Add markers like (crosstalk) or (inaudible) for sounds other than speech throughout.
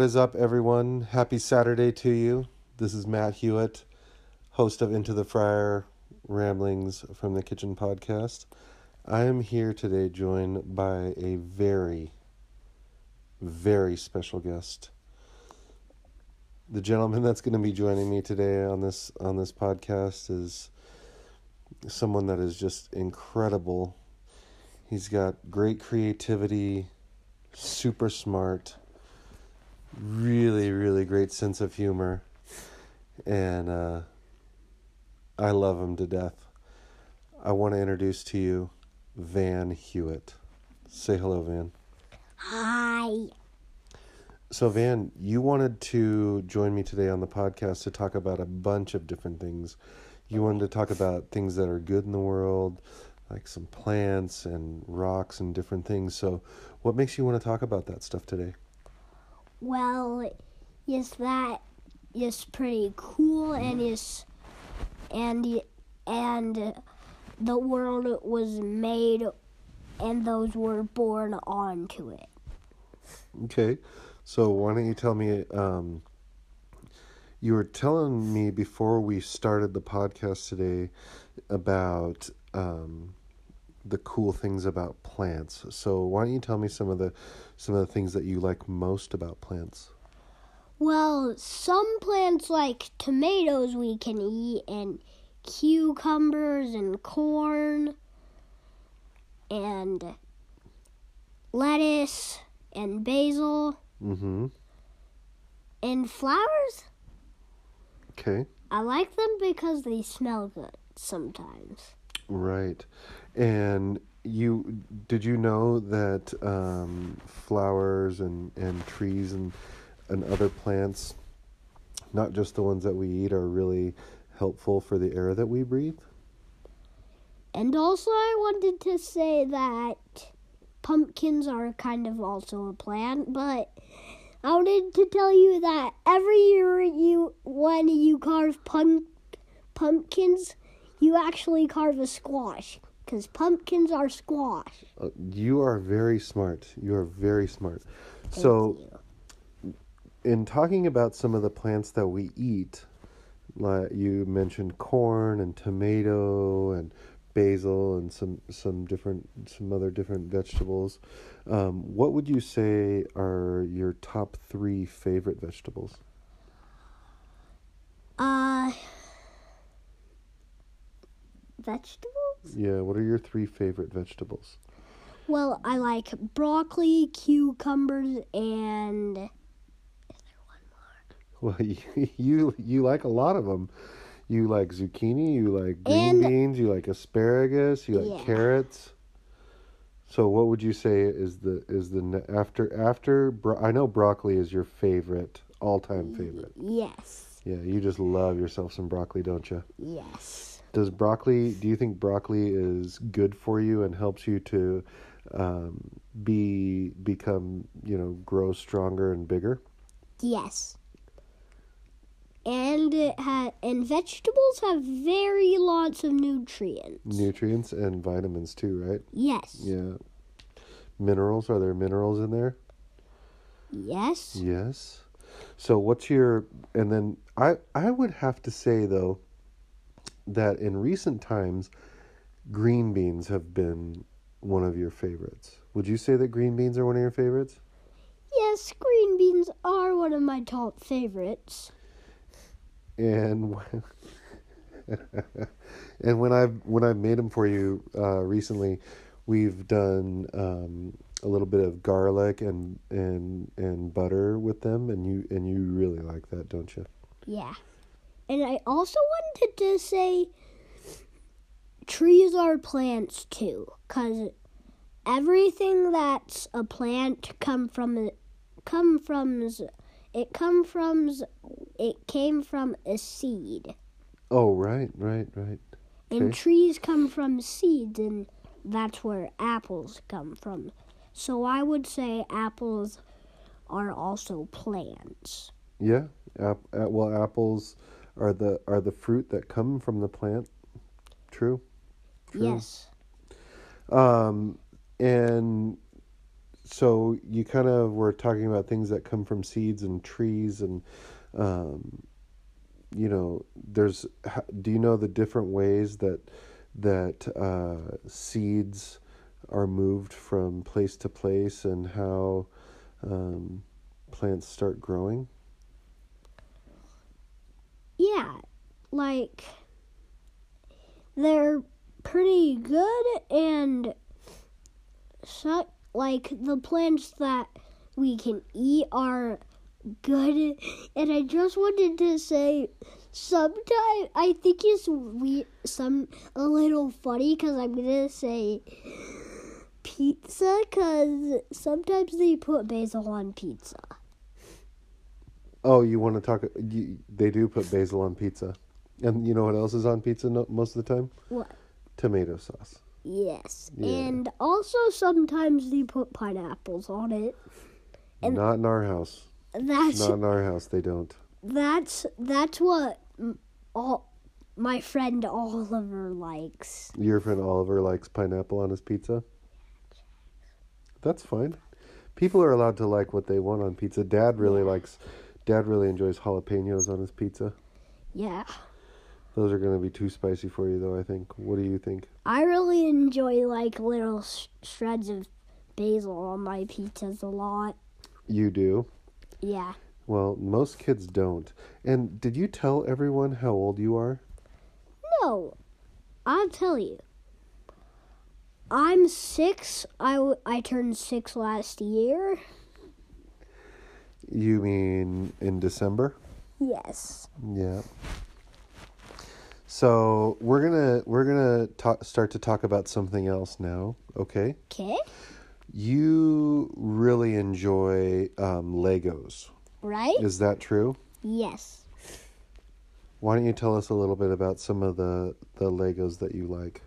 What is up, everyone? Happy Saturday to you. This is Matt Hewitt, host of Into the Fryer Ramblings from the Kitchen podcast. I am here today joined by a very, very special guest. The gentleman that's going to be joining me today on this on this podcast is someone that is just incredible. He's got great creativity, super smart, really, really great sense of humor, and uh, I love him to death. I want to introduce to you Van Hewitt. Say hello, Van. Hi. So, Van, you wanted to join me today on the podcast to talk about a bunch of different things. You wanted to talk about things that are good in the world, like some plants and rocks and different things. So, what makes you want to talk about that stuff today? Well, yes, that is pretty cool, and is and and the world was made, and those were born onto it. Okay, so why don't you tell me? Um, you were telling me before we started the podcast today about um, the cool things about plants. So why don't you tell me some of the some of the things that you like most about plants? Well, some plants like tomatoes we can eat, and cucumbers and corn, and lettuce and basil Mm-hmm. and flowers. Okay. I like them because they smell good sometimes. Right. And you did you know that um, flowers and, and trees and and other plants, not just the ones that we eat, are really helpful for the air that we breathe? And also, I wanted to say that pumpkins are kind of also a plant, but I wanted to tell you that every year you, when you carve pump, pumpkins, you actually carve a squash because pumpkins are squash. Uh, you are very smart. You are very smart. Thank so, you. in talking about some of the plants that we eat, like you mentioned corn and tomato and basil and some some different some other different vegetables. Um, what would you say are your top three favorite vegetables? uh, vegetables. Yeah, what are your three favorite vegetables? Well, I like broccoli, cucumbers, and one more. Well, (laughs) you you, you like a lot of them. You like zucchini, you like green And- beans, you like asparagus, you like Yeah. carrots. So, what would you say is the is the after after bro- I know broccoli is your favorite all time favorite. yes, Yeah, you just love yourself some broccoli, don't you? yes. Does broccoli? Do you think broccoli is good for you and helps you to um, be become you know grow stronger and bigger? Yes. And it ha- and vegetables have very lots of nutrients. Nutrients and vitamins too, right? yes. Yeah. Minerals, are there minerals in there? Yes. Yes. So what's your and then I I would have to say though that in recent times green beans have been one of your favorites. Would you say that green beans are one of your favorites? Yes, green beans are one of my top favorites. And (laughs) and when I've when I've made them for you uh, recently, we've done um, a little bit of garlic and and and butter with them, and you and you really like that, don't you? Yeah. And I also wanted to say trees are plants too cuz everything that's a plant come from come from it come from it came from a seed. Oh, right, right, right. And trees come from seeds, and that's where apples come from. So I would say apples are also plants. Yeah. Ap- uh, well, apples are the are the fruit that come from the plant. True. True. Yes. Um, and so you kind of were talking about things that come from seeds and trees and um, you know there's do you know the different ways that that uh, seeds are moved from place to place and how um, plants start growing yeah like they're pretty good and so, like the plants that we can eat are good. And i just wanted to say sometimes i think it's we some a little funny because i'm gonna say pizza because sometimes they put basil on pizza. Oh you want to talk you, they do put basil on pizza and you know what else is on pizza no, most of the time what tomato sauce yes Yeah. and also sometimes they put pineapples on it And- not in our house that's not in our house they don't That's that's what all my friend Oliver likes. Your friend Oliver likes pineapple on his pizza. That's fine. People are allowed to like what they want on pizza. Dad really likes. Dad really enjoys jalapenos on his pizza. Yeah, Those are going to be too spicy for you, though. I think. What do you think? I really enjoy like little sh- shreds of basil on my pizzas a lot. You do. Yeah, Well, most kids don't. And did you tell everyone how old you are? no, I'll tell you. I'm six. I, w- I turned six last year. You mean in December? Yes. Yeah. So we're gonna we're gonna talk, start to talk about something else now. Okay. Okay. You really enjoy um, Legos. Right? Is that true? Yes. Why don't you tell us a little bit about some of the, the Legos that you like?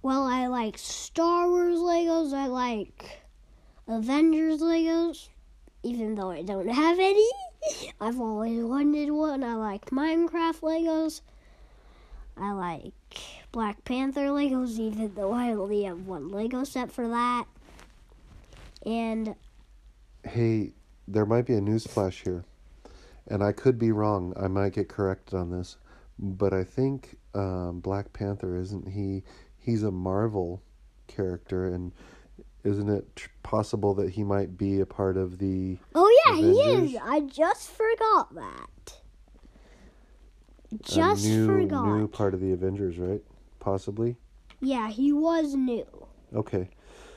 Well, I like Star Wars Legos. I like Avengers Legos, even though I don't have any. (laughs) I've always wanted one. I like Minecraft Legos. I like Black Panther Legos, even though I only have one Lego set for that. And Hey, there might be a news flash here, and I could be wrong. I might get corrected on this, but I think um, Black Panther isn't he? He's a Marvel character, and isn't it tr- possible that he might be a part of the? oh yeah, he is. I just forgot that. Just new, forgot. new part of the Avengers, right? Possibly. Yeah, he was new. Okay.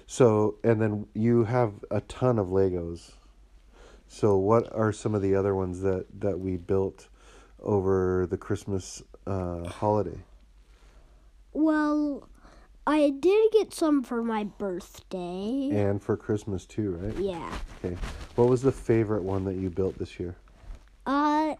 So, and then you have a ton of Legos. So, what are some of the other ones that that we built over the Christmas uh, holiday? Well, I did get some for my birthday. And for Christmas too, right? Yeah. Okay. What was the favorite one that you built this year? Uh,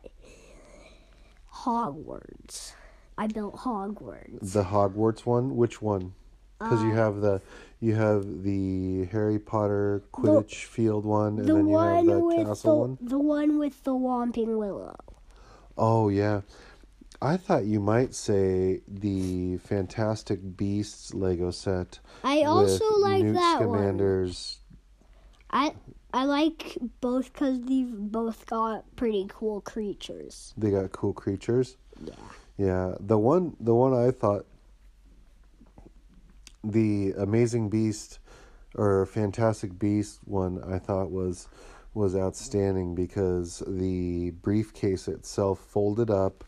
Hogwarts. I built Hogwarts. The Hogwarts one. Which one? Because you Uh, have the you have the Harry Potter Quidditch field one, and the then you have one the with the one. the one with the Whomping Willow. Oh yeah. I thought you might say the Fantastic Beasts Lego set. I also like that one. Scamander's. I I like both because they've both got pretty cool creatures. They got cool creatures. Yeah. Yeah, the one the one I thought the Amazing Beast or Fantastic Beast one I thought was was outstanding because the briefcase itself folded up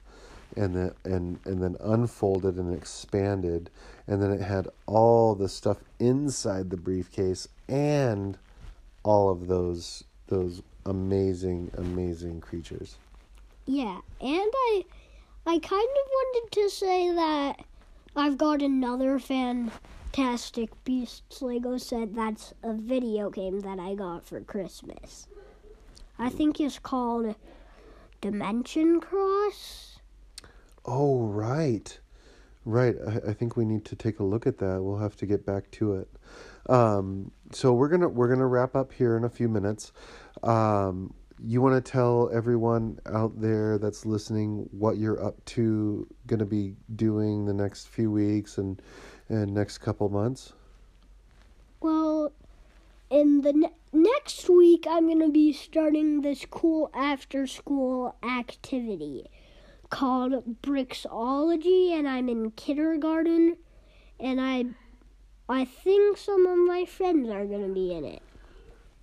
and then and and then unfolded and expanded and then it had all the stuff inside the briefcase and all of those those amazing amazing creatures. Yeah, and I I kind of wanted to say that I've got another Fantastic Beasts Lego set that's a video game that I got for Christmas. I think it's called Dimension Cross. Oh, right. Right. I, I think we need to take a look at that. We'll have to get back to it. Um, so we're gonna we're gonna wrap up here in a few minutes. Um, you want to tell everyone out there that's listening what you're up to, gonna be doing the next few weeks and and next couple months. Well, in the ne- next week, I'm going to be starting this cool after school activity called Bricksology, and I'm in kindergarten, and I, I think some of my friends are going to be in it.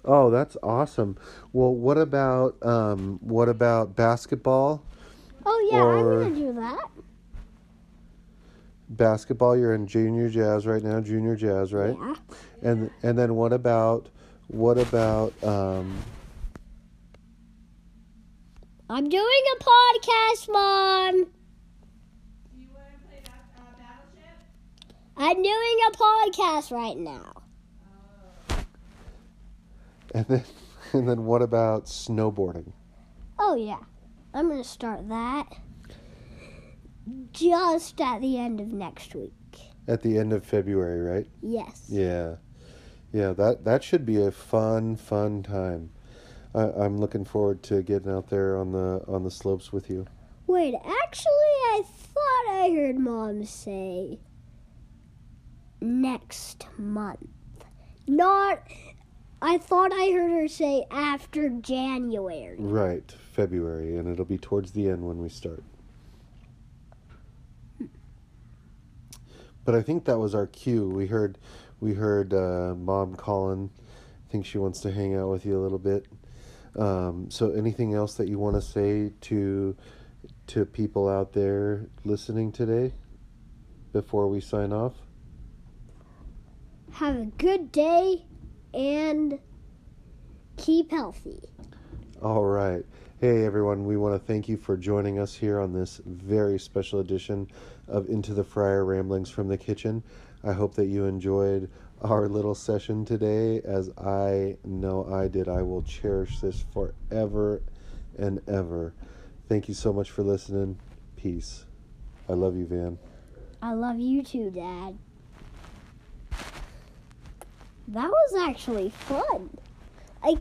Oh, that's awesome. Well, what about um, what about basketball? Oh yeah, I'm going to do that. Basketball, you're in junior jazz right now, junior jazz, right? Yeah. And and then what about what about um, I'm doing a podcast, Mom. Do you want to play ba- uh, Battleship? I'm doing a podcast right now. and then (laughs) and then what about snowboarding? Oh yeah, I'm gonna start that just at the end of next week. At the end of February, right? Yes. Yeah, yeah. That that should be a fun, fun time. I, I'm looking forward to getting out there on the on the slopes with you. Wait, actually, I thought I heard Mom say next month. Not. I thought I heard her say after January. Right, February, and it'll be towards the end when we start. But I think that was our cue. We heard, we heard uh, Mom calling. I think she wants to hang out with you a little bit. Um, so, anything else that you want to say to to people out there listening today before we sign off? Have a good day and keep healthy. All right. Hey, everyone. We want to thank you for joining us here on this very special edition of Into the Fryer Ramblings from the Kitchen. I hope that you enjoyed our little session today, as I know I did. I will cherish this forever and ever. Thank you so much for listening. Peace. I love you, Van. I love you too, Dad. That was actually fun. I